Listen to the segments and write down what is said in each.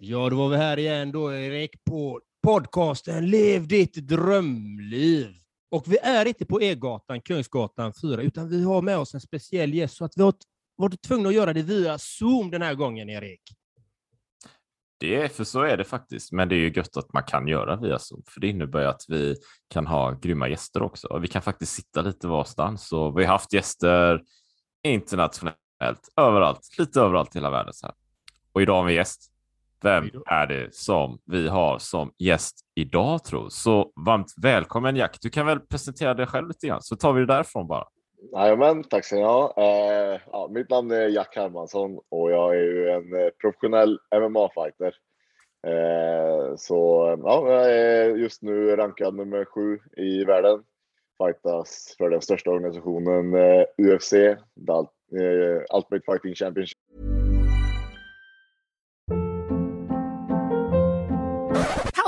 Ja, då var vi här igen då, Erik, på podcasten Lev ditt drömliv. Och vi är inte på E-gatan, Kungsgatan 4, utan vi har med oss en speciell gäst, så att vi har varit tvungna att göra det via Zoom den här gången, Erik. Det är, för så är det faktiskt, men det är ju gött att man kan göra via Zoom, för det innebär att vi kan ha grymma gäster också. Vi kan faktiskt sitta lite varstans och vi har haft gäster internationellt, överallt, lite överallt i hela världen. Så här. Och idag har vi gäst. Vem är det som vi har som gäst idag tror Så varmt välkommen Jack. Du kan väl presentera dig själv lite grann så tar vi det därifrån bara. Jajamän, tack ska ni ha. Eh, ja, mitt namn är Jack Hermansson och jag är ju en eh, professionell MMA-fighter. Eh, så ja, jag är just nu rankad nummer sju i världen. Fightas för den största organisationen eh, UFC, eh, Ultimate Fighting Championship.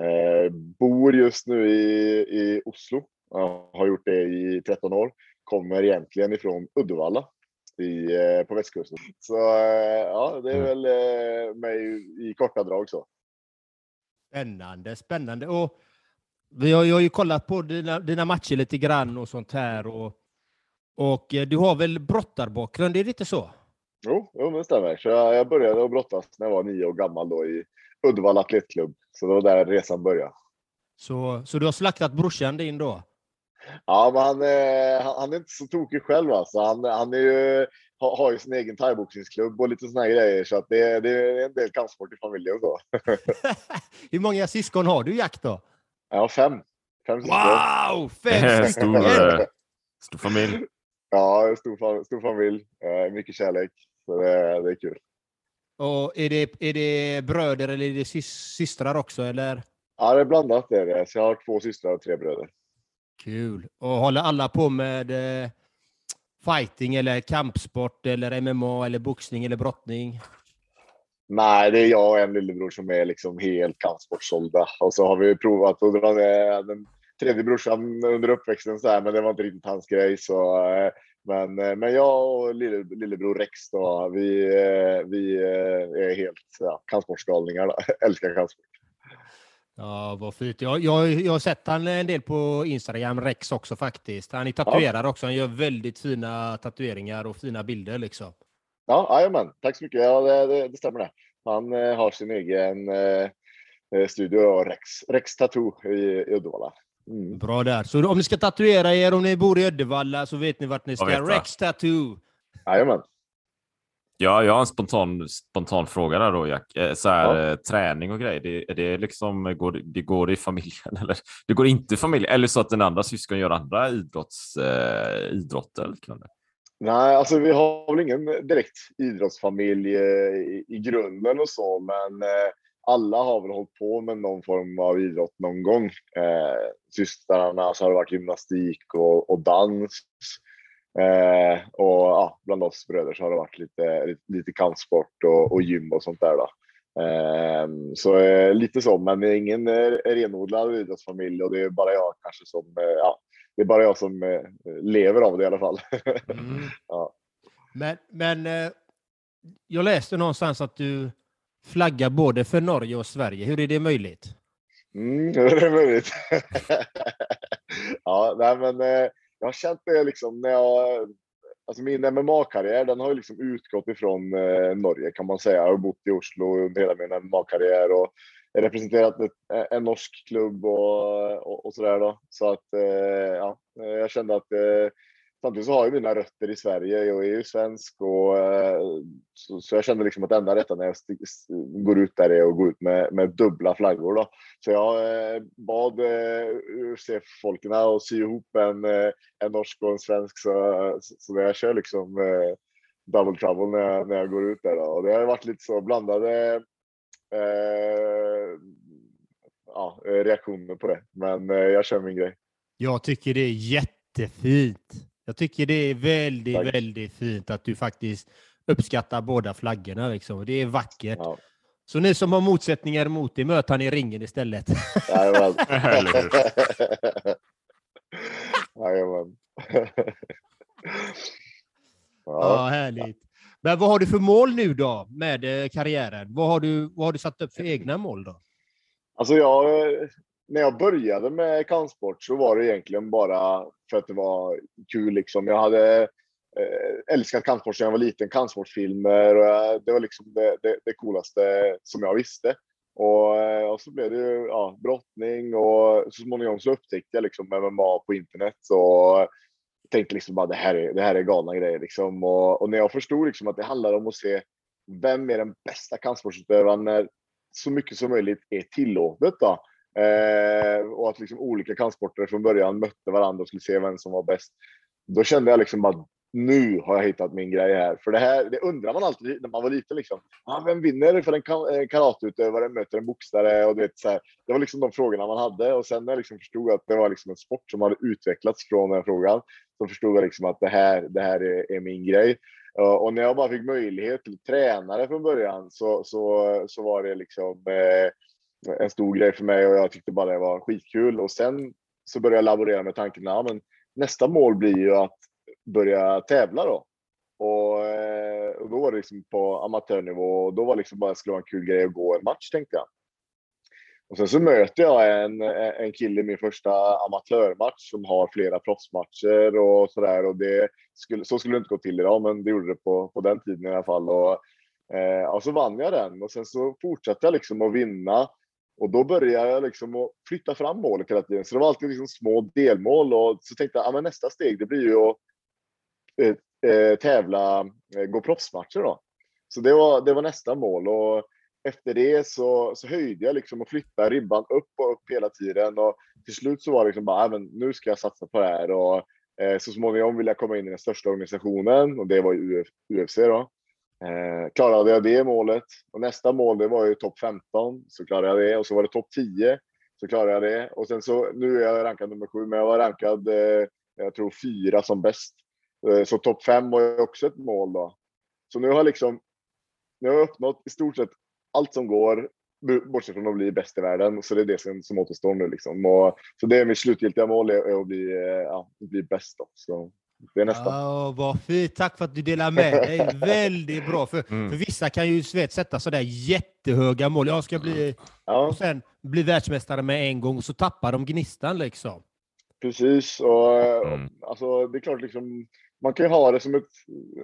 Eh, bor just nu i, i Oslo. Jag har gjort det i 13 år. Kommer egentligen ifrån Uddevalla i, eh, på västkusten. Så eh, ja, det är Mm. väl eh, mig i korta drag så. Spännande, spännande. Och vi har, jag har ju kollat på dina, dina matcher lite grann och sånt här. Och, och eh, du har väl brottarbakgrund, är det inte så? Jo, jo men det stämmer. Så jag, jag började att brottas när jag var nio år gammal då i Uddevalla Atletklubb. Så det var där resan började. Så, så du har slaktat brorsan din då? Ja, men han, eh, han, han är inte så tokig själv alltså. Han, han är ju, har, har ju sin egen thaiboxningsklubb och lite här grejer. Så att det, det är en del kampsport i familjen. Så. Hur många syskon har du, Jack? då? Jag har fem. Fem. Wow! Fem stor, stycken! eh, stor familj. Ja, stor, stor familj. Eh, mycket kärlek. Så det, det är kul. Och är det, är det bröder eller är det sys- systrar också? Eller? Ja, det är blandat. Det är det. Så jag har två systrar och tre bröder. Kul. Och håller alla på med eh, fighting eller kampsport eller MMA eller boxning eller brottning? Nej, det är jag och en lillebror som är liksom helt kampsportssålda. Och så har vi provat att dra ner den tredje brorsan under uppväxten, så här, men det var inte riktigt hans grej. Så, eh, men, eh, men jag och lille, lillebror Rex, då, vi, eh, vi eh, är helt ja, kampsportsgalningar. Älskar kampsport. Ja, vad fint. Jag, jag, jag har sett han en del på Instagram, Rex också faktiskt. Han är tatuerad också. Han gör väldigt fina tatueringar och fina bilder liksom. Ja, jajamän. Tack så mycket. Ja, det, det, det stämmer det. Han eh, har sin egen eh, studio, Rex, Rex Tattoo i, i Uddevalla. Mm. Bra där. Så om ni ska tatuera er, om ni bor i Uddevalla, så vet ni vart ni ska. Rex Tattoo. Jajamän. Ja, jag har en spontan, spontan fråga där då, Jack. Eh, Så här, eh, träning och grejer, det, är det liksom, går, det- går i familjen eller det går inte i familjen? Eller så att den andra syskon gör andra idrotts, eh, idrotter eller liknande? Nej, alltså vi har väl ingen direkt idrottsfamilj eh, i, i grunden och så, men eh, alla har väl hållit på med någon form av idrott någon gång. Eh, systrarna så har det varit gymnastik och, och dans. Eh, och ja, bland oss bröder så har det varit lite, lite, kampsport och, och gym och sånt där. Då. Eh, så eh, lite så, men det är ingen eh, renodlad idrottsfamilj och det är bara jag kanske som, eh, ja, det är bara jag som eh, lever av det i alla fall. Mm. ja. Men, men jag läste någonstans att du flaggar både för Norge och Sverige. Hur är det möjligt? Mm, det är möjligt. ja, nej, men eh, jag har känt det liksom när jag... Alltså min MMA-karriär, den har ju liksom utgått ifrån eh, Norge kan man säga. Jag har bott i Oslo under hela min MMA-karriär och representerat ett, eh, en norsk klubb och, och, och sådär då. Så att eh, ja, jag kände att eh, samtidigt så har jag mina rötter i Sverige. Jag är ju svensk och eh, så, så jag kände liksom att enda rätta när jag går ut där är att gå ut med, med dubbla flaggor. Då. Så jag eh, bad eh, UFC-folken att sy ihop en, en norsk och en svensk så, så, jag kör liksom double trouble när jag, när jag går ut där. Då. Och det har varit lite så blandade eh, ja, reaktioner på det. Men jag kör min grej. Jag tycker det är jättefint. Jag tycker det är väldigt, Tack. väldigt fint att du faktiskt uppskattar båda flaggorna. Liksom. Det är vackert. Ja. Så ni som har motsättningar mot det, möt han i ringen istället. Jajamän. Jajamän. ja, härligt. Men vad har du för mål nu då med eh, karriären? Vad har du, vad har du satt upp för egna mål då? Alltså jag, när jag började med kampsport så var det egentligen bara för att det var kul. Liksom. Jag hade eh, älskat kampsport sedan jag var liten. Kampsportfilmer och eh, det var liksom det, det, det coolaste som jag visste. Och, eh, och, så blev det ju ja, brottning och så småningom så upptäckte jag liksom MMA på internet. Och tänkte liksom bara det här är, det här är galna grejer liksom. Och, och när jag förstod liksom att det handlar om att se vem är den bästa kampsportsutövaren när så mycket som möjligt är tillåtet då. Eh, och att liksom olika kampsporter från början mötte varandra och skulle se vem som var bäst. Då kände jag liksom att nu har jag hittat min grej här. För det här det undrar man alltid när man var liten. Liksom. Ah, vem vinner för en karateutövare möter en boxare? Och det, så här, det var liksom de frågorna man hade. Och sen när jag liksom förstod att det var liksom en sport som hade utvecklats från den frågan, så förstod jag liksom att det här, det här är, är min grej. Och när jag bara fick möjlighet till tränare från början så, så, så var det liksom eh, en stor grej för mig och jag tyckte bara det var skitkul. Och sen så började jag laborera med tanken, ja, men nästa mål blir ju att börja tävla då. Och, eh, och då var det liksom på amatörnivå och då var det liksom bara skulle vara en kul grej att gå en match tänkte jag. Och sen så möter jag en, en kille i min första amatörmatch som har flera proffsmatcher och sådär. Och det skulle, så skulle det inte gå till idag, men det gjorde det på, på den tiden i alla fall. Och, eh, och så vann jag den och sen så fortsatte jag liksom att vinna. Och då började jag liksom att flytta fram målet hela tiden. Så det var alltid liksom små delmål och så tänkte jag att nästa steg det blir ju att eh, eh, tävla, eh, gå proffsmatcher då. Så det var, det var nästa mål och efter det så, så höjde jag liksom och flyttade ribban upp och upp hela tiden och till slut så var det liksom bara, men nu ska jag satsa på det här och eh, så småningom vill jag komma in i den största organisationen och det var ju UFC då. Eh, klarade jag det målet och nästa mål det var ju topp 15 så klarade jag det och så var det topp 10 så klarade jag det och sen så nu är jag rankad nummer sju men jag var rankad eh, jag tror fyra som bäst. Eh, så topp 5 var ju också ett mål då. Så nu har jag liksom nu har jag uppnått i stort sett allt som går, bortsett från att bli bäst i världen. Så det är det som, som återstår nu. Liksom. Och, så det är mitt slutgiltiga mål, är, att bli, eh, ja, bli bäst. Då. Så det är nästa. Oh, vad fint! Tack för att du delar med dig. Väldigt bra. För, mm. för vissa kan ju vet, sätta sådär jättehöga mål. Jag ska bli... Ja. Och sen bli världsmästare med en gång, och så tappar de gnistan liksom. Precis. Och, mm. alltså, det är klart, liksom, man kan ju ha det som ett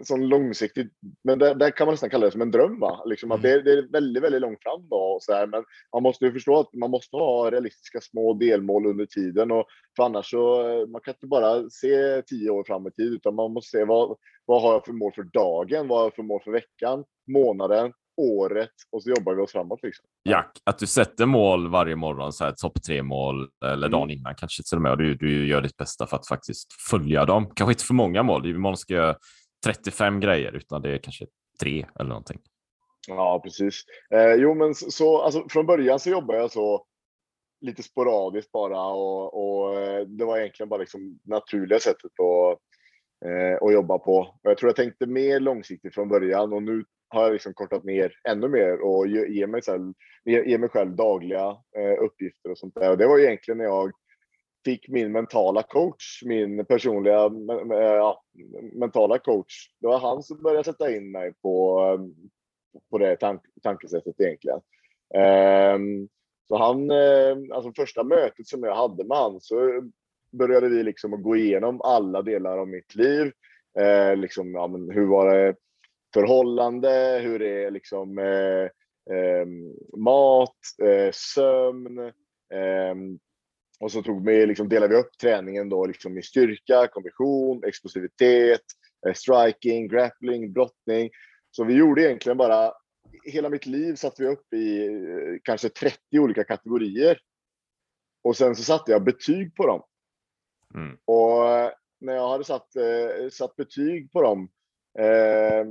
sån långsiktigt, men där, där, kan man nästan kalla det som en dröm. Va? Liksom att mm. det, det, är väldigt, väldigt långt fram. Då, och så här, men man måste ju förstå att man måste ha realistiska små delmål under tiden. Och för annars så man kan inte bara se tio år fram i tid, utan man måste se vad, vad har jag för mål för dagen? Vad har jag för mål för veckan? Månaden? Året och så jobbar vi oss framåt. Liksom. Jack, att du sätter mål varje morgon, så här topp tre mål eller mm. dagen innan kanske till och med, och du, du gör ditt bästa för att faktiskt följa dem. Kanske inte för många mål, imorgon ska jag 35 grejer, utan det är kanske tre eller någonting. Ja, precis. Eh, jo, men så, alltså, från början så jobbade jag så lite sporadiskt bara och, och eh, det var egentligen bara liksom naturliga sättet att, eh, att jobba på. Jag tror jag tänkte mer långsiktigt från början och nu har jag liksom kortat ner ännu mer och ger mig, själv, ger mig själv dagliga eh, uppgifter och sånt där. Och det var egentligen när jag fick min mentala coach, min personliga ja, mentala coach, det var han som började sätta in mig på, eh, på det tank, tankesättet egentligen. Um, så han, eh, alltså första mötet som jag hade med han så började vi liksom att gå igenom alla delar av mitt liv. Eh, liksom, ja, men hur var det förhållande, hur är liksom eh, eh, mat, eh, sömn. Ehm, och så tog vi, liksom, delade vi upp träningen då, liksom, i styrka, kondition, explosivitet, eh, striking, grappling, brottning. Så vi gjorde egentligen bara, hela mitt liv satte vi upp i eh, kanske 30 olika kategorier. Och sen så satte jag betyg på dem. Mm. Och när jag hade satt, eh, satt betyg på dem eh,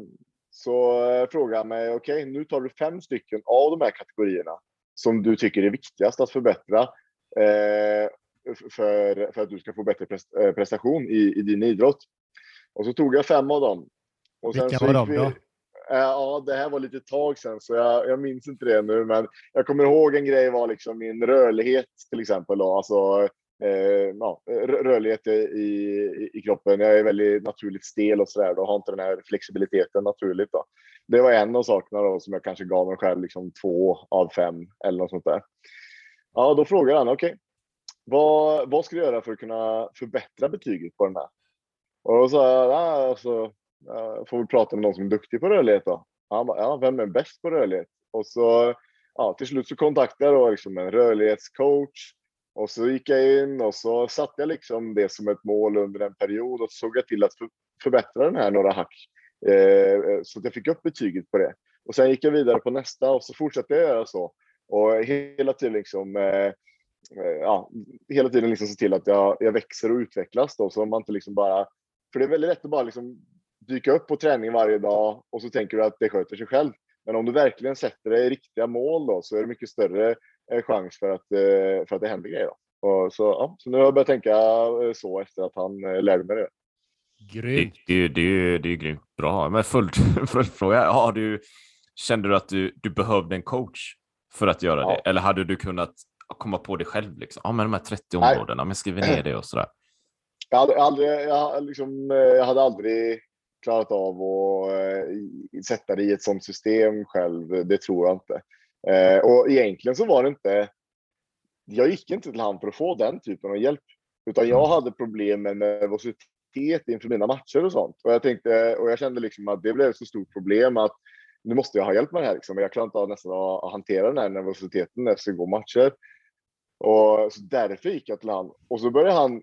så frågade han mig, okej, okay, nu tar du fem stycken av de här kategorierna som du tycker är viktigast att förbättra eh, för, för att du ska få bättre eh, prestation i, i din idrott. Och så tog jag fem av dem. Och Vilka var de då? Ja, det här var lite tag sedan så jag, jag minns inte det nu, men jag kommer ihåg en grej var liksom min rörlighet till exempel. Då. Alltså, eh, ja, rörlighet i, i, i, kroppen. Jag är väldigt naturligt stel och sådär. Har inte den här flexibiliteten naturligt. Då. Det var en av sakerna då, som jag kanske gav mig själv liksom två av fem eller något sånt där. Ja, då frågar han okej, okay, vad, vad ska du göra för att kunna förbättra betyget på den här? Och då sa jag, ja, alltså, får vi prata med någon som är duktig på rörlighet då? Han bara, ja, vem är bäst på rörlighet? Och så ja, till slut så kontaktade jag då liksom en rörlighetscoach och så gick jag in och så satte jag liksom det som ett mål under en period och så såg jag till att förbättra den här några hack. Eh, eh, så att jag fick upp betyget på det. Och sen gick jag vidare på nästa och så fortsatte jag göra så. Och hela tiden liksom, eh, eh ja, hela tiden liksom se till att jag, jag växer och utvecklas då. Så man inte liksom bara, för det är väldigt lätt att bara liksom dyka upp på träning varje dag och så tänker du att det sköter sig själv. Men om du verkligen sätter dig riktiga mål då så är det mycket större chans för att, eh, för att det händer grejer. Och så, ja, så nu har jag börjat tänka eh, så efter att han lärde mig det. Grymt. Det, det, det, det är grymt bra. Men följdfråga, ja, du, kände du att du, du behövde en coach för att göra ja. det? Eller hade du kunnat komma på det själv? Liksom? Ja, men de här 30 områdena, men skriver ner det och sådär. Jag hade aldrig, jag, liksom, jag hade aldrig klarat av att eh, sätta det i ett sådant system själv. Det tror jag inte. Eh, och egentligen så var det inte. Jag gick inte till han för att få den typen av hjälp, utan jag mm. hade problem med nervositet inför mina matcher och sånt. Och jag tänkte och jag kände liksom att det blev ett så stort problem att nu måste jag ha hjälp med det här. Liksom. Jag klarar inte av nästan att hantera den här nervositeten när jag ska gå matcher. Och så därför gick jag till han och så började han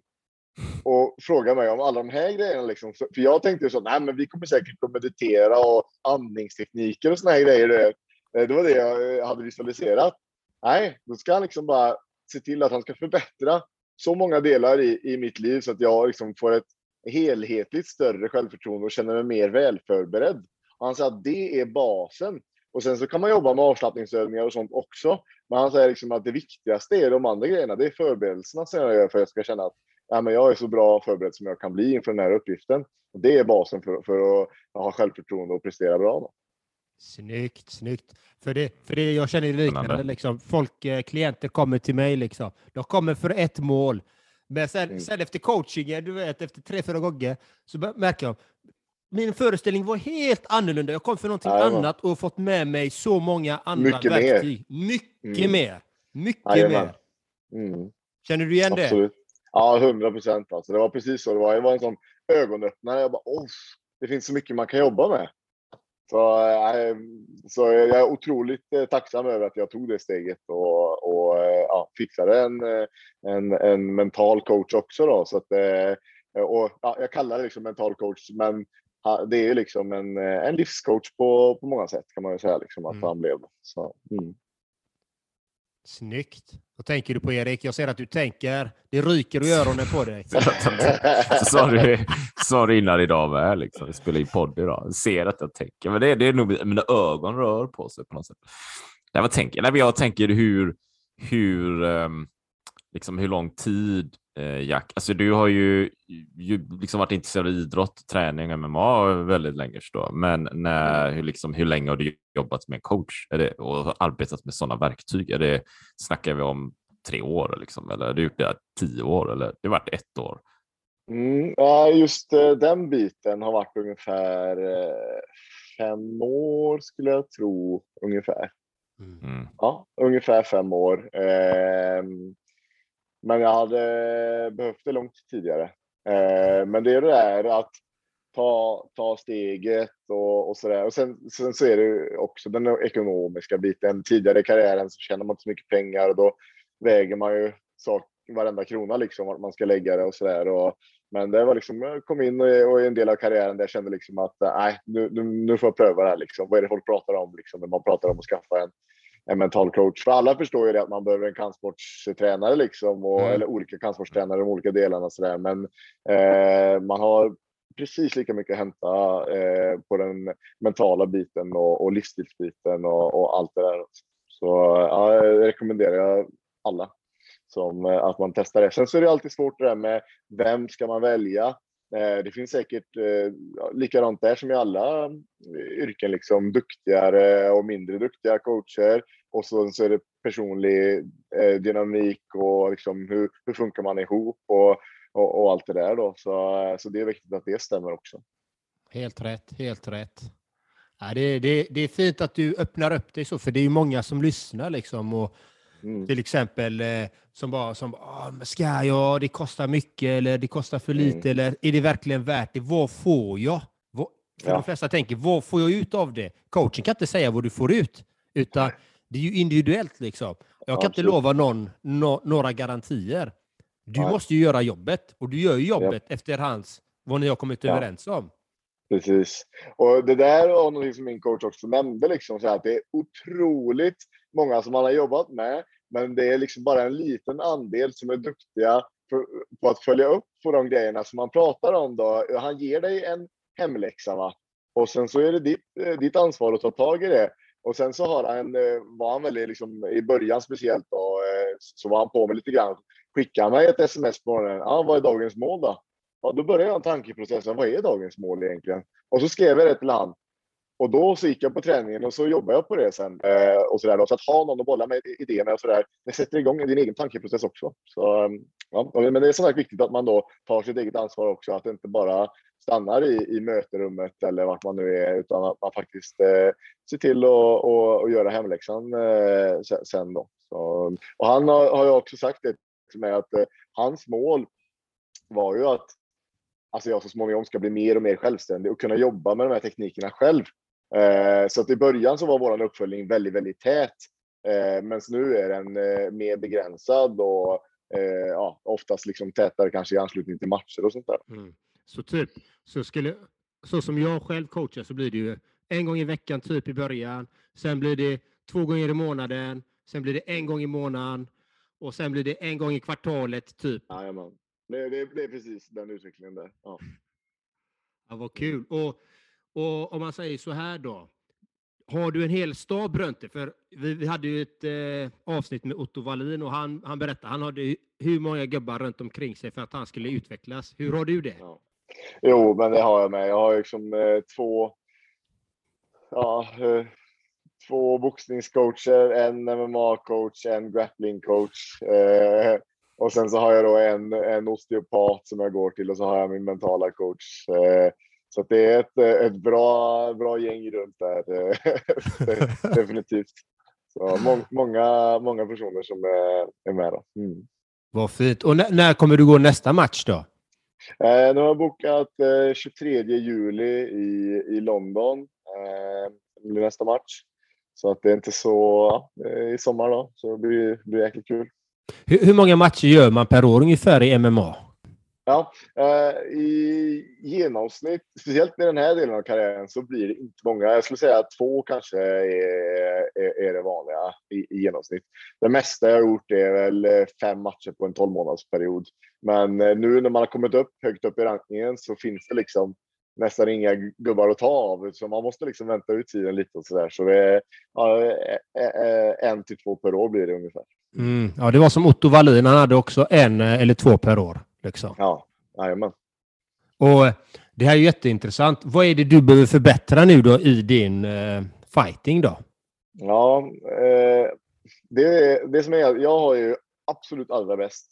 och fråga mig om alla de här grejerna. Liksom. För jag tänkte så nej men vi kommer säkert att meditera och andningstekniker och såna här grejer. Eh, det var det jag eh, hade visualiserat. Nej, då ska han liksom bara se till att han ska förbättra så många delar i, i mitt liv så att jag liksom får ett helhetligt större självförtroende och känner mig mer välförberedd. Och han sa att det är basen. Och sen så kan man jobba med avslappningsövningar och sånt också. Men han säger liksom att det viktigaste är de andra grejerna. Det är förberedelserna som jag gör för att jag ska känna att ja, men jag är så bra förberedd som jag kan bli inför den här uppgiften. Och det är basen för, för att ha självförtroende och prestera bra. Då. Snyggt, snyggt. För det, för det jag känner liknande. Liksom, folk, eh, klienter kommer till mig. Liksom. De kommer för ett mål. Men sen, mm. sen efter coachingen, du vet, efter tre, fyra gånger, så märker jag min föreställning var helt annorlunda. Jag kom för någonting Jajamän. annat och fått med mig så många andra Mycket verktyg. Mer. Mycket mm. mer. Mycket Jajamän. mer. Mm. Känner du igen Absolut. det? Ja, hundra procent. Alltså. Det var precis så det var. Det var en sån ögonöppnare. Jag bara, oh, det finns så mycket man kan jobba med. Så, äh, så jag är otroligt äh, tacksam över att jag tog det steget och, och äh, ja, fixade en, en, en mental coach också. Då, så att, och, ja, jag kallar det liksom mental coach, men det är liksom en, en livscoach på, på många sätt kan man ju säga liksom, att mm. han blev. Så, mm. Snyggt. Vad tänker du på Erik? Jag ser att du tänker. Det ryker i öronen på dig. sa du, sa du innan idag med. Liksom. Vi spelar in podd idag. Jag ser att jag tänker. Men det, det är nog mina ögon rör på sig på något sätt. Nej, vad tänker, nej, jag tänker hur, hur, ehm, liksom hur lång tid Jack, alltså du har ju, ju liksom varit intresserad av idrott, träning, MMA väldigt länge då. Men när, hur, liksom, hur länge har du jobbat med en coach är det, och arbetat med sådana verktyg? Är det, snackar vi om tre år liksom, eller har du gjort det tio år eller det har varit ett år? Mm, ja, just eh, den biten har varit ungefär eh, fem år skulle jag tro ungefär. Mm. Ja, ungefär fem år. Ehm, men jag hade behövt det långt tidigare. Eh, men det är det där att ta, ta steget och, och där. Och sen, sen så är det också den ekonomiska biten. Tidigare i karriären så tjänar man inte så mycket pengar och då väger man ju sak, varenda krona liksom vart man ska lägga det och sådär. Men det var liksom, jag kom in och, och i en del av karriären där jag kände liksom att eh, nej, nu, nu, nu får jag pröva det här liksom. Vad är det folk pratar om liksom när man pratar om att skaffa en en mental coach. För alla förstår ju det att man behöver en kampsportstränare liksom, och, mm. eller olika kampsportstränare i de olika delarna. Så. Men eh, man har precis lika mycket att hämta eh, på den mentala biten och, och livsstilsbiten och, och, allt det där. Så ja, jag rekommenderar alla som, eh, att man testar det. Sen så är det alltid svårt det där med vem ska man välja? Eh, det finns säkert eh, likadant där som i alla eh, yrken, liksom duktigare och mindre duktiga coacher. Och så, så är det personlig dynamik och liksom hur, hur funkar man ihop och, och, och, allt det där då. Så, så det är viktigt att det stämmer också. Helt rätt, helt rätt. Ja, det, det, det är fint att du öppnar upp dig så, för det är ju många som lyssnar liksom. Och Mm. Till exempel eh, som bara som, ah, ska jag, det kostar mycket eller det kostar för mm. lite eller är det verkligen värt det? Vad får jag? Vad, för ja. de flesta tänker, vad får jag ut av det? Coachen kan inte säga vad du får ut, utan det är ju individuellt. liksom. Jag kan ja, inte lova någon no, några garantier. Du Nej. måste ju göra jobbet och du gör ju jobbet ja. efter hans, vad ni har kommit överens om. Precis. Och det där var något som min coach också nämnde, liksom, så att det är otroligt många som han har jobbat med men det är liksom bara en liten andel som är duktiga för, på att följa upp på de grejerna som man pratar om. Då. Han ger dig en hemläxa va? och sen så är det ditt, eh, ditt ansvar att ta tag i det. Och sen så har han, eh, var han väldigt, liksom, i början speciellt då, eh, så var han på mig lite grann. Skickade mig ett sms på morgonen. Ja, vad är dagens mål då? Ja, då började jag en tankeprocess. Vad är dagens mål egentligen? Och så skrev jag det till han. Och då så gick jag på träningen och så jobbade jag på det sen. Eh, och så, där då. så att ha någon att bolla med idéerna och så där, det sätter igång din egen tankeprocess också. Så, ehm, ja, men det är så viktigt att man då tar sitt eget ansvar också, att det inte bara stannar i, i möterummet eller vart man nu är, utan att man faktiskt eh, ser till att göra hemläxan eh, sen då. Så, och han har, har ju också sagt det till mig att eh, hans mål var ju att alltså jag så småningom ska bli mer och mer självständig och kunna jobba med de här teknikerna själv. Eh, så att i början så var vår uppföljning väldigt, väldigt tät. Eh, men nu är den eh, mer begränsad och ja, oftast liksom tätare kanske i anslutning till matcher och sånt där. Mm. Så typ, så, skulle, så som jag själv coachar så blir det ju en gång i veckan typ i början. Sen blir det två gånger i månaden. Sen blir det en gång i månaden och sen blir det en gång i kvartalet typ. Jajamän. Det, det, det är precis den utvecklingen där. Ja. Ja, vad kul. Och och om man säger så här då, har du en hel stab det? För vi, vi hade ju ett eh, avsnitt med Otto Wallin och han, han berättade, han hade hur många gubbar runt omkring sig för att han skulle utvecklas. Hur har du det? Ja. Jo, men det har jag med. Jag har liksom eh, två, ja, eh, två boxningscoacher, en MMA-coach, en grappling-coach. Eh, och sen så har jag då en, en osteopat som jag går till och så har jag min mentala coach. Eh, så det är ett, ett bra, bra gäng runt där, definitivt. Så många, många personer som är, är med. Då. Mm. Vad fint. Och när kommer du gå nästa match då? Eh, nu har jag bokat eh, 23 juli i, i London. Eh, blir nästa match. Så att det är inte så eh, i sommar då, så det blir, blir jäkligt kul. Hur, hur många matcher gör man per år ungefär i MMA? Ja, eh, i genomsnitt, speciellt i den här delen av karriären, så blir det inte många. Jag skulle säga att två kanske är, är, är det vanliga i, i, genomsnitt. Det mesta jag har gjort är väl fem matcher på en 12. Men eh, nu när man har kommit upp högt upp i rankingen så finns det liksom nästan inga gubbar att ta av. Så man måste liksom vänta ut tiden lite och sådär. Så det är ja, eh, eh, en till två per år blir det ungefär. Mm. Ja, det var som Otto Wallin. Han hade också en eller två per år. Liksom. Ja, jajamän. Och det här är jätteintressant. Vad är det du behöver förbättra nu då i din uh, fighting då? Ja, eh, det, det som är, jag har ju absolut allra bäst.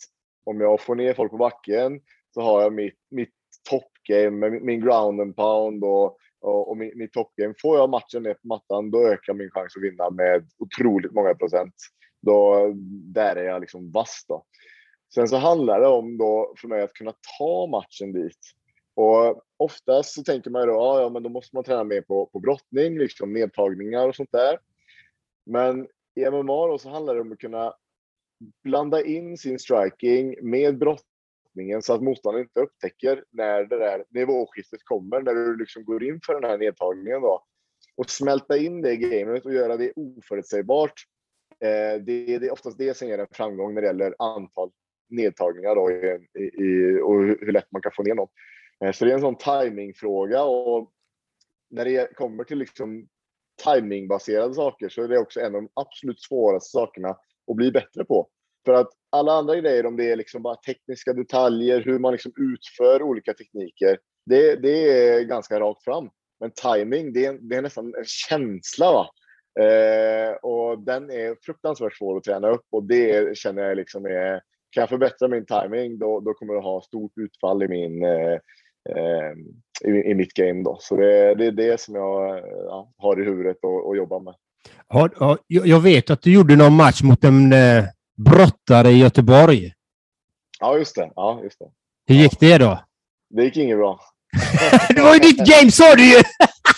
Om jag får ner folk på backen så har jag mitt, mitt toppgame med min ground and pound och, och, och mitt, mitt toppgame. Får jag matchen ner på mattan, då ökar min chans att vinna med otroligt många procent. Då, där är jag liksom vass då. Sen så handlar det om då för mig att kunna ta matchen dit. Och oftast så tänker man ju då, ja, ja men då måste man träna mer på, på brottning, liksom nedtagningar och sånt där. Men i MMA då så handlar det om att kunna blanda in sin striking med brottningen så att motståndaren inte upptäcker när det där nivåskiftet kommer, när du liksom går in för den här nedtagningen då. Och smälta in det i gamet och göra det oförutsägbart. Eh, det, det är oftast det som ger en framgång när det gäller antal nedtagningar då i, i, och hur lätt man kan få ner något. Eh, så det är en sån timingfråga och när det kommer till liksom timingbaserade saker så är det också en av de absolut svåraste sakerna att bli bättre på. För att alla andra grejer, om det är liksom bara tekniska detaljer, hur man liksom utför olika tekniker, det, det är ganska rakt fram. Men timing, det är, det är nästan en känsla. Va? Eh, och den är fruktansvärt svår att träna upp och det känner jag liksom är, kan jag förbättra min timing då, då kommer jag ha stort utfall i min eh, eh, i, i, mitt game. Då. Så det, det är det som jag ja, har i huvudet och, och jobbar med. Ja, jag vet att du gjorde någon match mot en eh, brottare i Göteborg. Ja, just det. Ja, just det. Hur gick det då? Det gick inget bra. det var ju ditt game, sa du ju!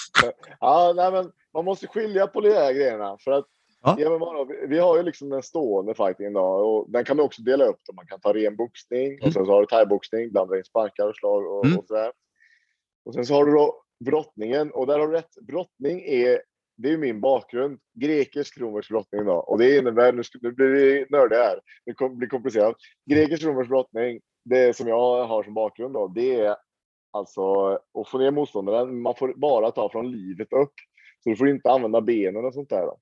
ja, nej, men man måste skilja på de här grejerna. För att ja. Ja, vi har ju liksom den stående fightingen då, och den kan man också dela upp. Då. Man kan ta ren boxning mm. och sen så har du thaiboxning, blanda in sparkar och slag och, mm. och sådär. Och sen så har du då brottningen och där har du rätt. Brottning är det är min bakgrund. Grekisk romersk brottning då. Och det innebär, nu, nu blir vi nördiga här, det blir komplicerat. Grekisk romersk brottning, det som jag har som bakgrund då, det är alltså att få ner motståndaren. Man får bara ta från livet upp. Så du får inte använda benen och sånt där. Då.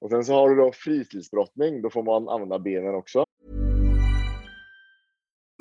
Och sen så har du då fristilsbrottning, då får man använda benen också.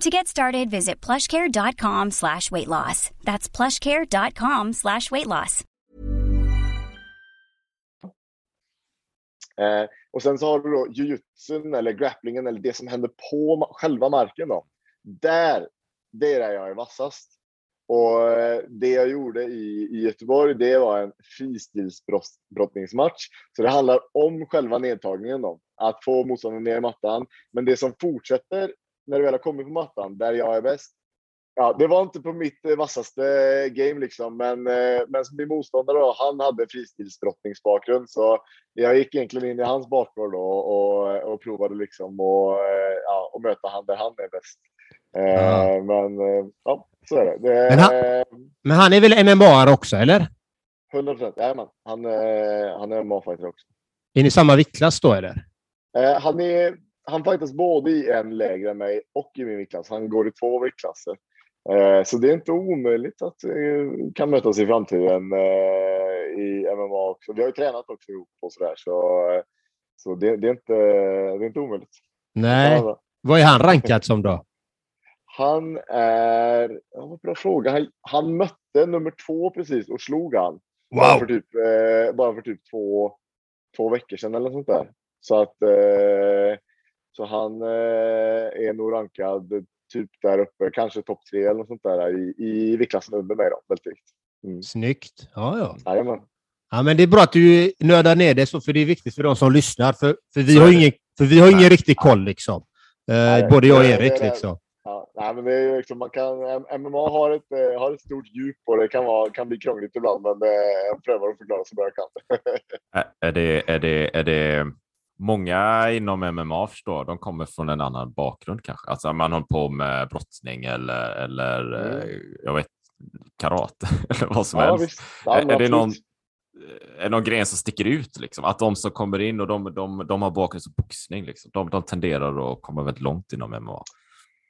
To get started, visit plushcare.com slash weight loss. That's plushcare.com slash weight loss. Eh, Och sen så har du då jujutsun eller grapplingen eller det som händer på själva marken. Då. Där, det är där jag är vassast. Och eh, det jag gjorde i, i Göteborg, det var en fristilsbrottningsmatch. Så det handlar om själva nedtagningen då. Att få motståndaren ner i mattan. Men det som fortsätter när du väl har kommit på mattan, där jag är bäst, ja, det var inte på mitt eh, vassaste game liksom, men, eh, men min motståndare då, han hade fristilsbrottningsbakgrund så jag gick egentligen in i hans bakgård då och, och provade liksom och, eh, ja, och möta han där han är bäst. Ja. Men ja, så är det. det men, han, men han är väl MMA också, eller? 100 procent, jajamän. Han, han är MMA-fighter också. Är ni samma viktklass då, eller? Han är han fightas både i en lägre än mig och i min viktklass. Han går i två viktklasser. Eh, så det är inte omöjligt att vi kan mötas i framtiden eh, i MMA också. Vi har ju tränat också ihop och sådär, så, så det, det, är inte, det är inte omöjligt. Nej. Vad är han rankad som då? Han är... Ja, bra fråga. Han, han mötte nummer två precis och slog han. Wow. Bara för typ, eh, bara för typ två, två veckor sedan eller sånt där. Så att... Eh, så han eh, är nog rankad typ där uppe, kanske topp tre eller något sånt där i, i viktklassen under mig då, väldigt. Mm. Snyggt. Ja, ja. Jajamän. Ja, men det är bra att du nördar ner det så, för det är viktigt för de som lyssnar. För, för vi har ingen, för vi har ingen riktig koll liksom. Eh, både jag och Erik liksom. Ja, Nej, men det är liksom, man kan, MMA har ett, eh, har ett stort djup och det kan, vara, kan bli krångligt ibland, men jag prövar att förklara så bra jag kan. Är det, är, det, är det många inom MMA förstår, de kommer från en annan bakgrund kanske? Alltså man håller på med brottning eller, eller Mm. jag vet, karate eller vad som Ja, helst. är, är det någon, absolut. är det någon gren som sticker ut? Liksom? Att de som kommer in och de, de, de har bakgrund som boxning, liksom. de, de tenderar att komma väldigt långt inom MMA.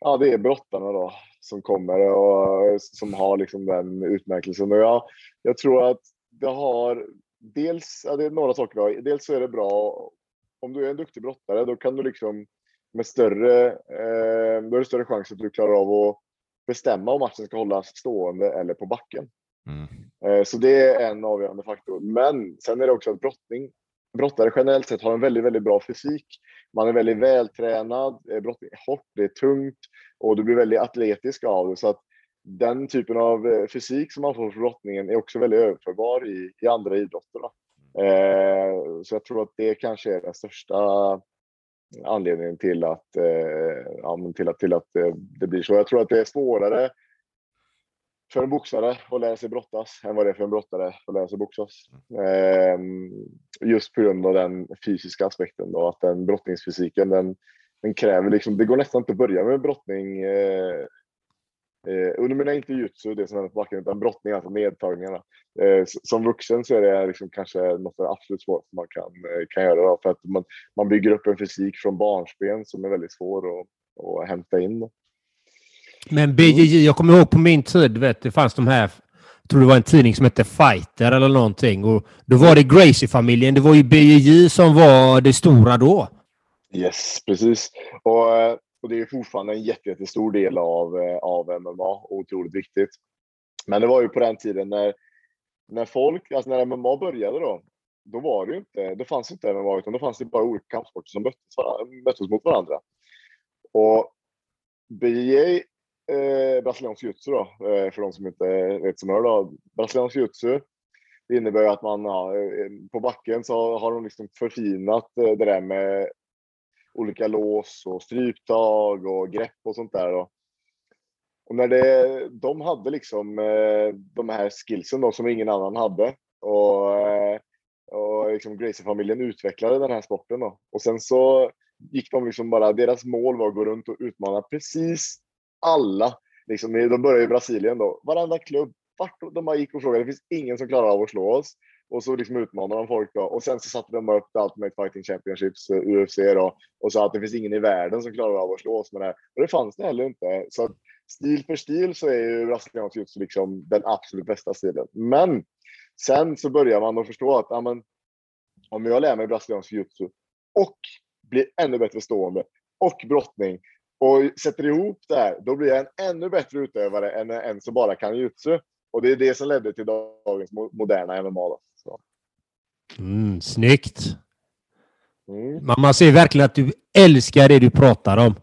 Ja, det är brottarna då som kommer och som har liksom den utmärkelsen. Och jag, jag tror att det har dels, ja, det är några saker. Då. Dels så är det bra om du är en duktig brottare, då kan du liksom med större, eh, då är det större chans att du klarar av att bestämma om matchen ska hållas stående eller på backen. Mm. Eh, Så det är en avgörande faktor. Men sen är det också att brottning, brottare generellt sett har en väldigt, väldigt bra fysik. Man är väldigt vältränad, eh, brottning är hårt, det är tungt och du blir väldigt atletisk av det. Så att den typen av eh, fysik som man får från brottningen är också väldigt överförbar i, i andra idrotter. Då. Eh, så jag tror att det kanske är den största anledningen till att, eh, ja, men till att, till att eh, det blir så. Jag tror att det är svårare för en boxare att lära sig brottas än vad det är för en brottare att lära sig boxas. Ehm, just på grund av den fysiska aspekten då, att den brottningsfysiken, den, den kräver liksom, det går nästan inte att börja med brottning eh, eh, under mina inte jujutsu, det som händer på backen, utan brottning, alltså nedtagningarna. Eh, som vuxen så är det liksom kanske något av det absolut svåraste man kan, eh, kan göra, då, för att man, man bygger upp en fysik från barnsben som är väldigt svår att, att hämta in. Då. Men BJJ, jag kommer ihåg på min tid, vet, det fanns de här, jag tror det var en tidning som hette Fighter eller någonting. Och då var det Gracie-familjen. Det var ju BJJ som var det stora då. Yes, precis. Och, eh, och det är fortfarande en jättestor del av, eh, av MMA och otroligt viktigt. Men det var ju på den tiden när, när folk, alltså när MMA började då, då var det ju inte, det fanns inte MMA utan då fanns det bara olika kampsporter som möttes, möttes mot varandra. Och BJJ, eh, brasiliansk jutsu då, eh, för de som inte vet som hör då, brasiliansk jutsu, det innebär ju att man ja, eh, på backen så har de liksom förfinat eh, det där med olika lås och stryptag och grepp och sånt där. Och, Och när det, de hade liksom eh, de här skillsen då, som ingen annan hade. Och, eh, och liksom Gracie-familjen utvecklade den här sporten. Då. Och sen så gick de liksom bara, deras mål var att gå runt och utmana precis alla. Liksom, de började i Brasilien då. Varenda klubb, vart de bara gick och frågade, det finns ingen som klarar av att slå oss. Och så liksom utmanade de folk då. Och sen så satte de upp The Ultimate Fighting Championships, eh, UFC då. Och sa att det finns ingen i världen som klarar av att slå oss med det här. Och det fanns det heller inte. Så stil för stil så är ju brasiliansk jujutsu liksom den absolut bästa stilen. Men sen så börjar man att förstå att amen, om jag lär mig brasiliansk jujutsu och blir ännu bättre stående och brottning och sätter ihop det här, då blir jag en ännu bättre utövare än en som bara kan jutsu. Och det är det som ledde till dagens moderna MMA. Då. Mm, snyggt. Mm. Man, ser verkligen att du älskar det du pratar om.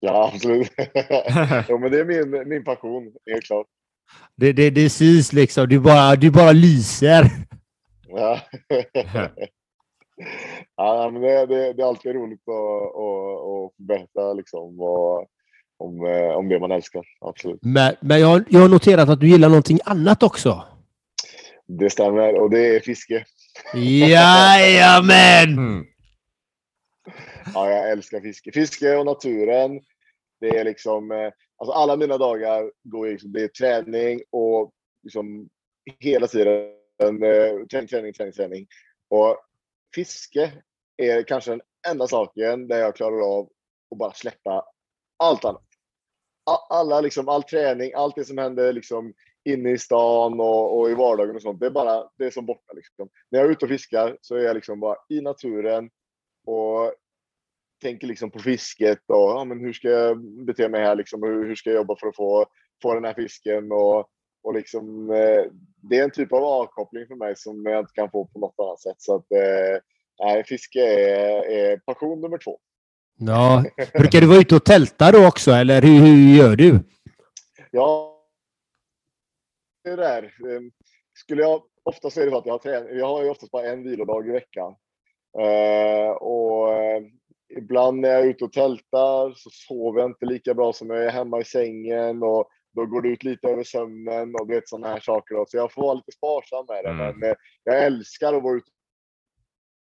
Ja, absolut. jo, men det är min, min passion, helt klart. Det, det, det syns liksom. Du bara, du bara lyser. Ja. ja, men det, det, det är alltid roligt att, att, att berätta liksom, vad, om, eh, om det man älskar. Absolut. Men, men jag, jag har noterat att du gillar någonting annat också. Det stämmer och det är fiske. Jajamän! Mm. Ja, jag älskar fiske. Fiske och naturen. Det är liksom, eh, alltså alla mina dagar går liksom, det är träning och liksom hela tiden eh, träning, träning, träning, träning. Och fiske är kanske den enda saken där jag klarar av att bara släppa allt annat. Alla, liksom, all träning, allt det som händer liksom inne i stan och, och i vardagen och sånt. Det är bara, det är som borta liksom. När jag är ute och fiskar så är jag liksom bara i naturen och tänker liksom på fisket och ja, men hur ska jag bete mig här liksom, hur, hur ska jag jobba för att få, få den här fisken och, och liksom, eh, det är en typ av avkoppling för mig som jag inte kan få på något annat sätt. Så att, eh, nej, fiske är, är passion nummer två. Ja. Brukar du vara ute och tälta då också, eller hur, hur gör du? Ja, det där. eh, Skulle jag, ofta så är det så att jag har, trän- jag har ju oftast bara en vilodag i veckan. Eh, och eh, ibland när jag är ute och tältar så sover jag inte lika bra som jag är hemma i sängen och då går det ut lite över sömnen och vet sådana här saker. Då. Så jag får vara lite sparsam med det. Mm. Men eh, jag älskar att vara ute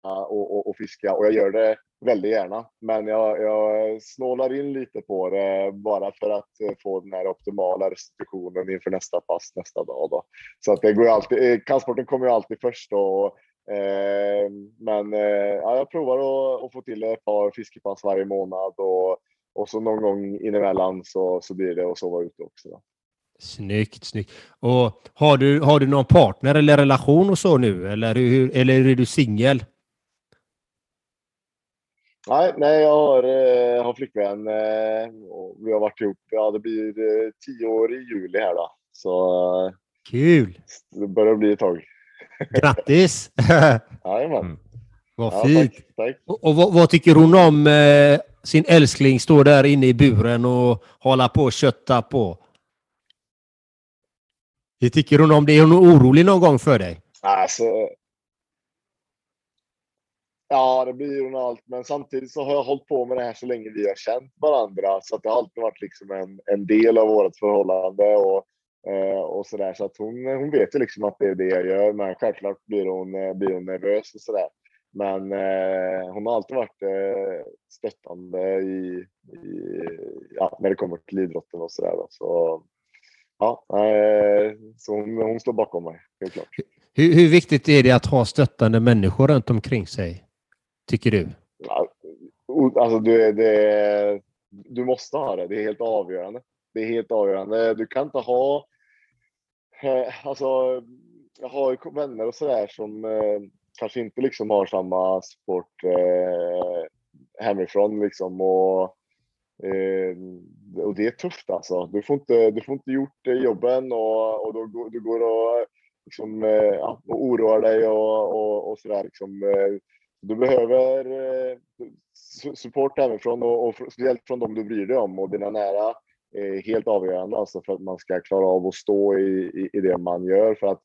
och, och, och fiska och jag gör det väldigt gärna. Men jag, jag snålar in lite på det bara för att eh, få den här optimala restitutionen inför nästa pass nästa dag. Då. Så att det går alltid, eh, kampsporten kommer ju alltid först. Då, och, eh, men eh, ja, jag provar att, att få till ett par fiskepass varje månad och, och så någon gång inemellan så, så blir det att sova ute också. Då. Snyggt, snyggt. Och har du, har du någon partner eller relation och så nu? Eller, hur, eller är du singel? Nej, nej jag har, eh, har flickvän eh, och vi har varit ihop, ja det blir eh, tio år i juli här då. Så eh, Kul! det börjar bli ett tag. Grattis! Jajamän. Mm. Vad Ja, fint! tack, tack. Och, och vad, vad tycker hon om eh, sin älskling står där inne i buren och håller på och kötta på? Det tycker hon om det? Är hon orolig någon gång för dig? Alltså, ja, det blir ju allt, men samtidigt så har jag hållit på med det här så länge vi har känt varandra så att det har alltid varit liksom en, en del av vårt förhållande och, eh, och så där. Så att hon, hon vet ju liksom att det är det jag gör, men självklart blir hon, eh, blir hon nervös och sådär. Men eh, hon har alltid varit eh, stöttande i, i, ja, när det kommer till idrotten och sådär. Så ja, eh, så hon, hon står bakom mig, helt klart. Hur, hur viktigt är det att ha stöttande människor runt omkring sig? Tycker du? Alltså du, det, du måste ha det. Det är helt avgörande. Det är helt avgörande. Du kan inte ha... Eh, alltså, jag har ju vänner och sådär som eh, kanske inte liksom har samma sport eh, hemifrån liksom och, eh, och det är tufft alltså. Du får inte, du får inte gjort eh, jobben och, och då du går och liksom, eh, ja, och oroar dig och, och, och sådär liksom. Eh, du behöver eh, support hemifrån och, och speciellt från dem du bryr dig om och dina nära är helt avgörande alltså för att man ska klara av att stå i, i, i det man gör. För att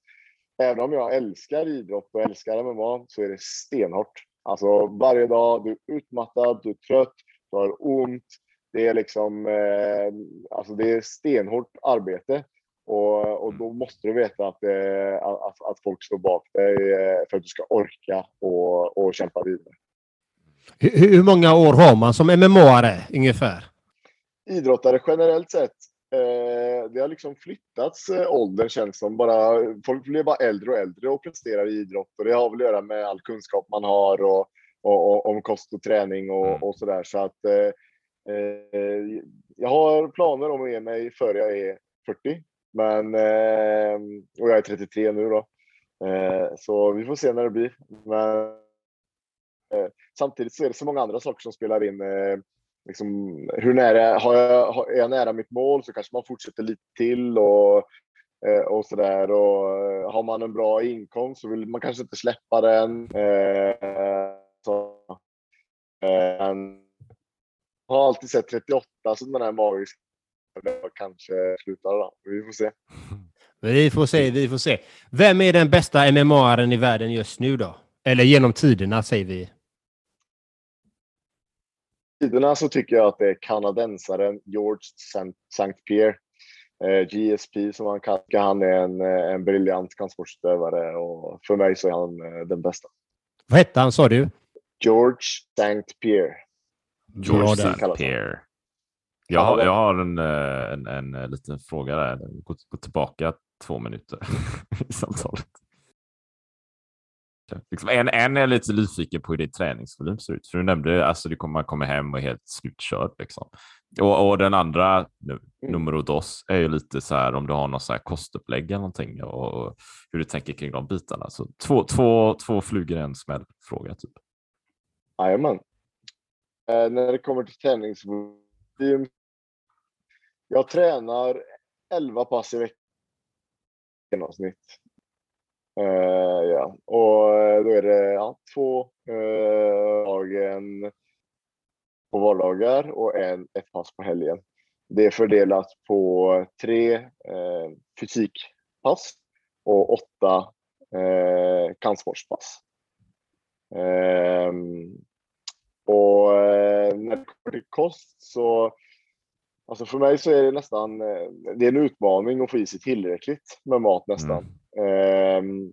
även om jag älskar idrott och älskar MMA så är det stenhårt. Alltså varje dag, du är utmattad, du är trött, du har ont. Det är liksom, eh, alltså det är stenhårt arbete. Och, och då måste du veta att, eh, att, att folk står bak dig eh, för att du ska orka och, och kämpa vidare. Hur, hur många år har man som MMA-are ungefär? Idrottare generellt sett, eh, det har liksom flyttats åldern känns som. Bara, folk blir bara äldre och äldre och presterar i idrott och det har väl att göra med all kunskap man har och, och, och om kost och träning och, och sådär. Så att eh, jag har planer om att ge mig före jag är 40. Men, eh, och jag är 33 nu då. Eh, så vi får se när det blir. Men eh, samtidigt så är det så många andra saker som spelar in. Eh, liksom, hur nära, har jag, har, är jag nära mitt mål så kanske man fortsätter lite till och, eh, och sådär. Och eh, har man en bra inkomst så vill man kanske inte släppa den. Eh, så, eh, jag har alltid sett 38 som den här magiska det kanske slutar då. Vi får se. Vi får se, vi får se. Vem är den bästa MMA-aren i världen just nu då? Eller genom tiderna säger vi. tiderna så tycker jag att det är kanadensaren George St. Pierre. Eh, GSP som han kallar Han är en, eh, en briljant kampsportsutövare och för mig så är han eh, den bästa. Vad hette han sa du? George St. Pierre. George St. Pierre. Jag har, jag har en, eh, en, en, eh, liten fråga där. Gå, gå tillbaka två minuter i samtalet. Liksom en, en är lite nyfiken på hur din träningsvolym ser ut. För du nämnde att alltså, kommer, man kommer hem och är helt slutkörd. Liksom. Och, och den andra, nu, nummer dos, är ju lite så här om du har någon så här kostupplägg eller någonting och, och hur du tänker kring de bitarna. Så två, två, två flugor i en smäll fråga. Typ. Jajamän. Eh, när det kommer till träningsvolym. Jag tränar 11 pass i veckan i genomsnitt. Uh, ja. Och eh, då är det ja, två uh, dagen på vardagar och en, ett pass på helgen. Det är fördelat på tre uh, fysikpass och åtta uh, kampsportspass. Ehm, och eh, när det kommer till kost så, alltså för mig så är det nästan, eh, det är en utmaning att få i sig tillräckligt med mat nästan. Ehm,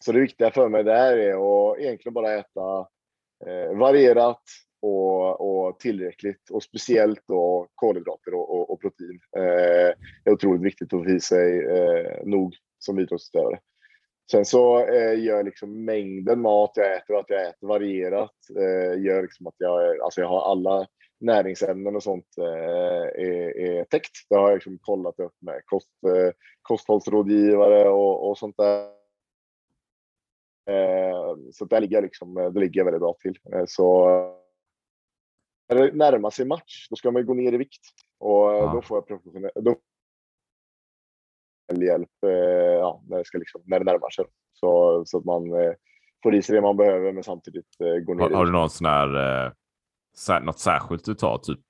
så det viktiga för mig där är att egentligen bara äta eh, varierat och, och tillräckligt och speciellt då kolhydrater och, och, och protein. Det är otroligt viktigt att få i sig nog som idrottsutövare. Sen så eh, gör liksom mängden mat jag äter och att jag äter varierat eh, gör liksom att jag, alltså jag har alla näringsämnen och sånt eh, är, är täckt. Det har jag liksom kollat upp med kost, eh, kosthållsrådgivare och, och sånt där. Eh, så där ligger jag liksom, det ligger jag väldigt bra till. Eh, så när det närmar sig match, då ska man gå ner i vikt och eh, Ja. då får jag professionell då hjälp eh, ja, när, det ska liksom, när det närmar sig. Så, så att man eh, får i sig det man behöver men samtidigt eh, går ner Har, har du någon sån här, sär, något särskilt du tar, typ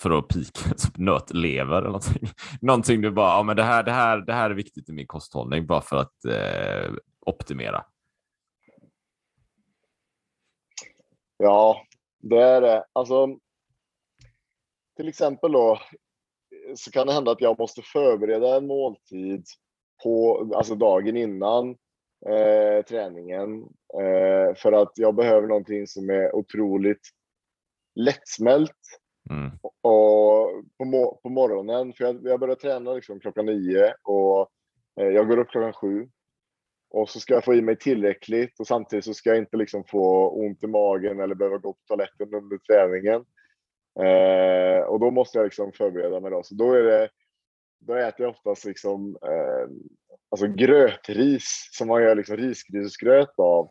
för att pika, typ nötlever eller någonting? någonting du bara, ja men det här, det, här, det här är viktigt i min kosthållning bara för att eh, optimera. Ja, det är det. Alltså, till exempel då så kan det hända att jag måste förbereda en måltid på, alltså dagen innan eh, träningen eh, för att jag behöver någonting som är otroligt lättsmält Mm. och på, på morgonen. För jag, jag börjar träna liksom klockan nio och eh, jag går upp klockan sju. Och så ska jag få i mig tillräckligt och samtidigt så ska jag inte liksom få ont i magen eller behöva gå på toaletten under träningen. Eh, och då måste jag liksom förbereda mig då. Så då är det, då äter jag oftast liksom eh, alltså grötris som man gör liksom risgrynsgröt av.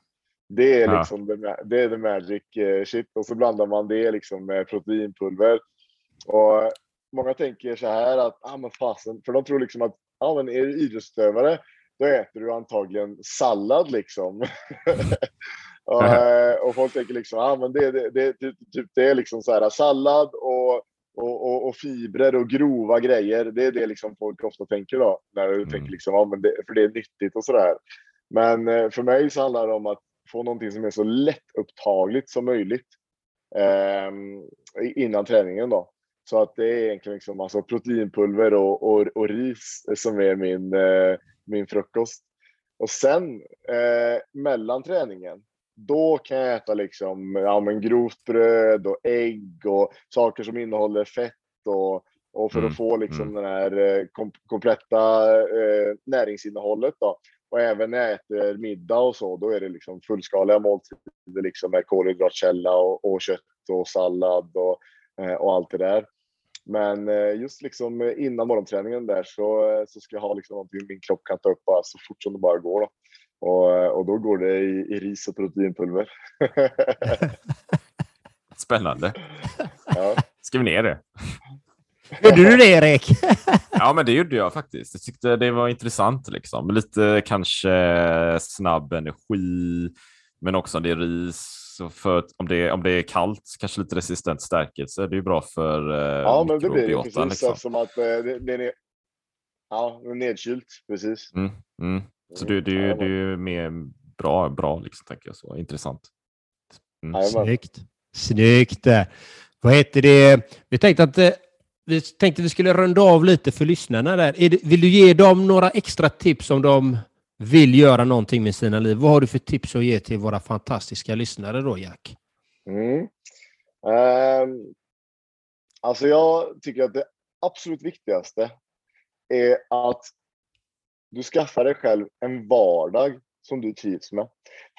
Det är Ja. liksom the, ma- det är the magic eh, shit och så blandar man det liksom med proteinpulver. Och många tänker så här att, ah men fasen, för de tror liksom att, ja ah, men är du idrottsutövare, då äter du antagligen sallad liksom. och, eh, och folk tänker liksom, ah men det, det, det, typ, det är liksom så här sallad och, och, och, och fibrer och grova grejer. Det är det liksom folk ofta tänker då. När du Mm. tänker liksom, ja men det, för det är nyttigt och sådär. Men eh, för mig så handlar det om att få någonting som är så lättupptagligt som möjligt ehm, innan träningen då. Så att det är egentligen liksom alltså proteinpulver och, och, och ris som är min, eh, min frukost. Och sen eh, mellan träningen, då kan jag äta liksom, ja, men grovt bröd och ägg och saker som innehåller fett och, och för Mm, att få liksom mm. den här eh, kom, kompletta eh, näringsinnehållet då. Och även när jag äter middag och så, då är det liksom fullskaliga måltider liksom med kolhydratkälla och, och kött och sallad och, eh, och allt det där. Men eh, just liksom innan morgonträningen där så, eh, så ska jag ha liksom någonting min kropp kan ta upp så fort som det bara går. Då. Och, eh, och då går det i, i ris och proteinpulver. Spännande. ja. Skriv ner det. Gjorde du det Erik? Ja, men det gjorde jag faktiskt. Jag tyckte det var intressant liksom. Lite kanske snabb energi, men också om det är ris. För att om, det, om det är kallt, kanske lite resistent stärkelse, det är ju bra för eh, ja, men det blir det precis. liksom. Eftersom att eh, det, det är ja, det är nedkylt. Precis. Mm, mm. Så det, det, är ju- det är ju mer bra, bra liksom, tänker jag. så. Intressant. Mm. Snyggt. Snyggt. Vad heter det? Vi tänkte att eh, vi tänkte vi skulle runda av lite för lyssnarna där. Vill du ge dem några extra tips om de vill göra någonting med sina liv? Vad har du för tips att ge till våra fantastiska lyssnare då, Jack? Mm. Ehm, alltså jag tycker att det absolut viktigaste är att du skaffar dig själv en vardag som du trivs med.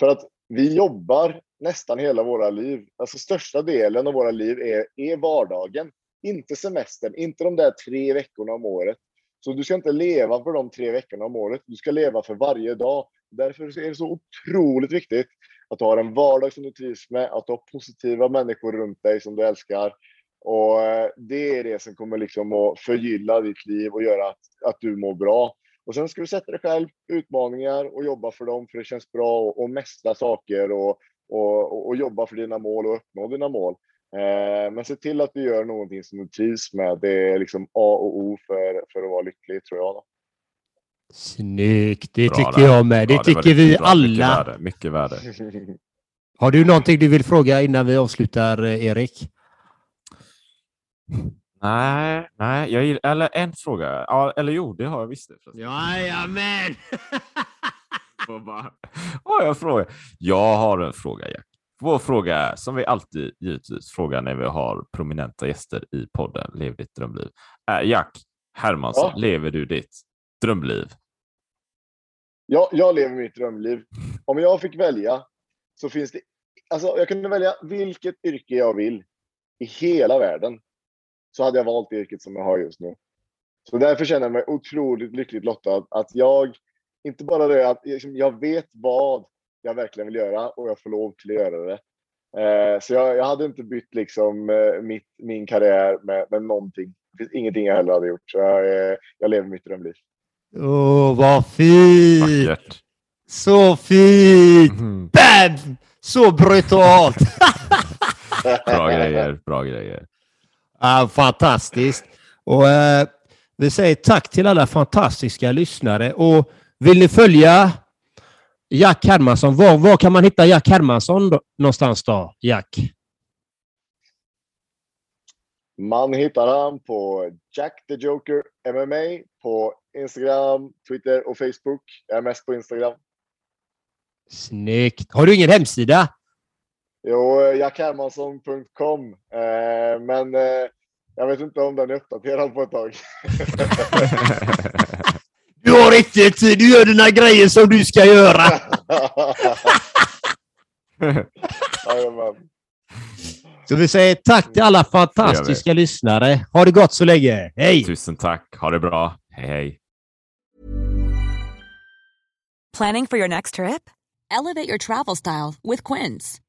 För att vi jobbar nästan hela våra liv. Alltså största delen av våra liv är, är vardagen. Inte semestern, inte de där tre veckorna om året. Så du ska inte leva för de tre veckorna om året. Du ska leva för varje dag. Därför är det så otroligt viktigt att du har en vardag som du trivs med, att du har positiva människor runt dig som du älskar. Och eh, det är det som kommer liksom att förgylla ditt liv och göra att, att du mår bra. Och sen ska du sätta dig själv utmaningar och jobba för dem för det känns bra och, och mästra saker och, och, och, jobba för dina mål och uppnå dina mål. Eh, men se till att du gör någonting som du trivs med. Det är liksom A och O för, för att vara lycklig tror jag. Då. Snyggt. Det Bra tycker där. jag med. Det Ja, var tycker vi bra. alla. Mycket värde. Mycket värde. Har du någonting du vill fråga innan vi avslutar, eh, Erik? Nej, nej, jag gillar, eller en fråga. Ja, eller jo, det har jag visst. Jajamän! Bara, har jag en fråga? Jag har en fråga, Jack. Vår fråga är, som vi alltid givetvis frågar när vi har prominenta gäster i podden Lev ditt drömliv. Är Jack Hermansson, Ja. lever du ditt drömliv? Jag, jag lever mitt drömliv. Om jag fick välja så finns det... Alltså, jag kunde välja vilket yrke jag vill i hela världen. Så hade jag valt det yrket som jag har just nu. Så därför känner jag mig otroligt lyckligt lottad att jag, inte bara det att liksom, jag vet vad jag verkligen vill göra och jag får lov till att göra det. Eh, så jag, jag hade inte bytt liksom, eh, mitt, min karriär med, med någonting. Det finns ingenting jag heller hade gjort. Så jag, eh, jag lever mitt drömliv. Åh, vad fint! Vackert. Så fint! Mhm. Bam! Så brutalt! Bra grejer, bra grejer. Ja, fantastiskt. Och, eh, vi säger tack till alla fantastiska lyssnare. Och vill ni följa Jack Hermansson, var, var kan man hitta Jack Hermansson då, någonstans då, Jack? Man hittar han på Jack the Joker MMA på Instagram, Twitter och Facebook. Jag är mest på Instagram. Snyggt. Har du ingen hemsida? Jo, jackhermansson.com. Eh, men eh, jag vet inte om den är uppdaterad på ett tag. Du har riktigt tid. Du gör dina grejer som du ska göra. Så vi säger tack till alla fantastiska lyssnare. Ha det gott så länge. Hej! Tusen tack. Ha det bra. Hej, hej. Planning for your next trip? Elevate your travel style with Quince.